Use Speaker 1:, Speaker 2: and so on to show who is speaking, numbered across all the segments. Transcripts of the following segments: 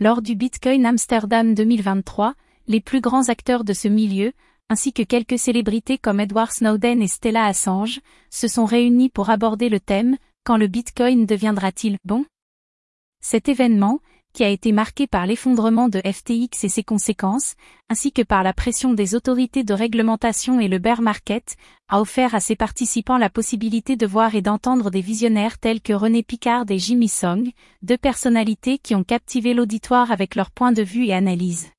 Speaker 1: Lors du Bitcoin Amsterdam 2023, les plus grands acteurs de ce milieu, ainsi que quelques célébrités comme Edward Snowden et Stella Assange, se sont réunis pour aborder le thème Quand le Bitcoin deviendra-t-il bon? Cet événement, qui a été marqué par l'effondrement de FTX et ses conséquences, ainsi que par la pression des autorités de réglementation et le bear market, a offert à ses participants la possibilité de voir et d'entendre des visionnaires tels que René Picard et Jimmy Song, deux personnalités qui ont captivé l'auditoire avec leur point de vue et analyse.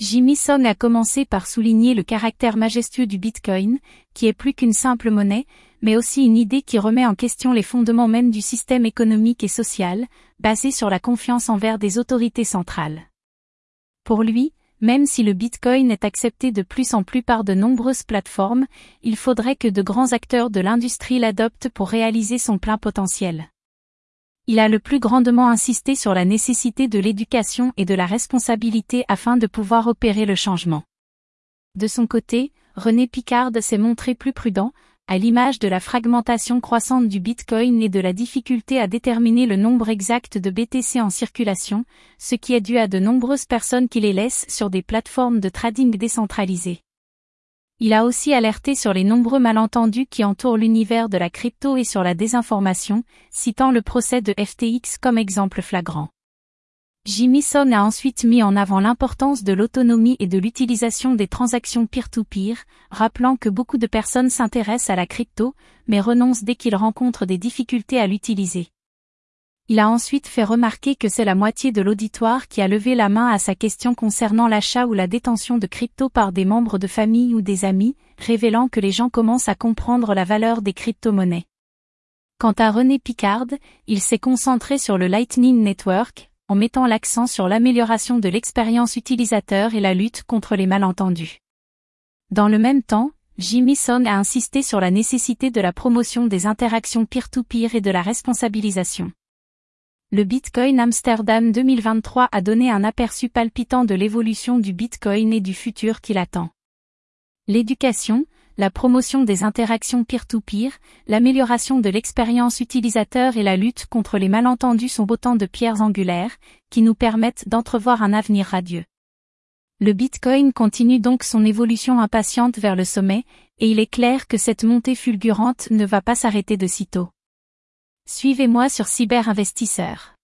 Speaker 1: Jimmy Song a commencé par souligner le caractère majestueux du Bitcoin, qui est plus qu'une simple monnaie, mais aussi une idée qui remet en question les fondements même du système économique et social, basé sur la confiance envers des autorités centrales. Pour lui, même si le Bitcoin est accepté de plus en plus par de nombreuses plateformes, il faudrait que de grands acteurs de l'industrie l'adoptent pour réaliser son plein potentiel il a le plus grandement insisté sur la nécessité de l'éducation et de la responsabilité afin de pouvoir opérer le changement. De son côté, René Picard s'est montré plus prudent, à l'image de la fragmentation croissante du Bitcoin et de la difficulté à déterminer le nombre exact de BTC en circulation, ce qui est dû à de nombreuses personnes qui les laissent sur des plateformes de trading décentralisées. Il a aussi alerté sur les nombreux malentendus qui entourent l'univers de la crypto et sur la désinformation, citant le procès de FTX comme exemple flagrant. Jimmy Son a ensuite mis en avant l'importance de l'autonomie et de l'utilisation des transactions peer-to-peer, -peer, rappelant que beaucoup de personnes s'intéressent à la crypto, mais renoncent dès qu'ils rencontrent des difficultés à l'utiliser. Il a ensuite fait remarquer que c'est la moitié de l'auditoire qui a levé la main à sa question concernant l'achat ou la détention de crypto par des membres de famille ou des amis, révélant que les gens commencent à comprendre la valeur des crypto-monnaies. Quant à René Picard, il s'est concentré sur le Lightning Network, en mettant l'accent sur l'amélioration de l'expérience utilisateur et la lutte contre les malentendus. Dans le même temps, Jimmy a insisté sur la nécessité de la promotion des interactions peer-to-peer -peer et de la responsabilisation. Le Bitcoin Amsterdam 2023 a donné un aperçu palpitant de l'évolution du Bitcoin et du futur qui l'attend. L'éducation, la promotion des interactions peer-to-peer, l'amélioration de l'expérience utilisateur et la lutte contre les malentendus sont autant de pierres angulaires, qui nous permettent d'entrevoir un avenir radieux. Le Bitcoin continue donc son évolution impatiente vers le sommet, et il est clair que cette montée fulgurante ne va pas s'arrêter de sitôt. Suivez-moi sur Cyberinvestisseur.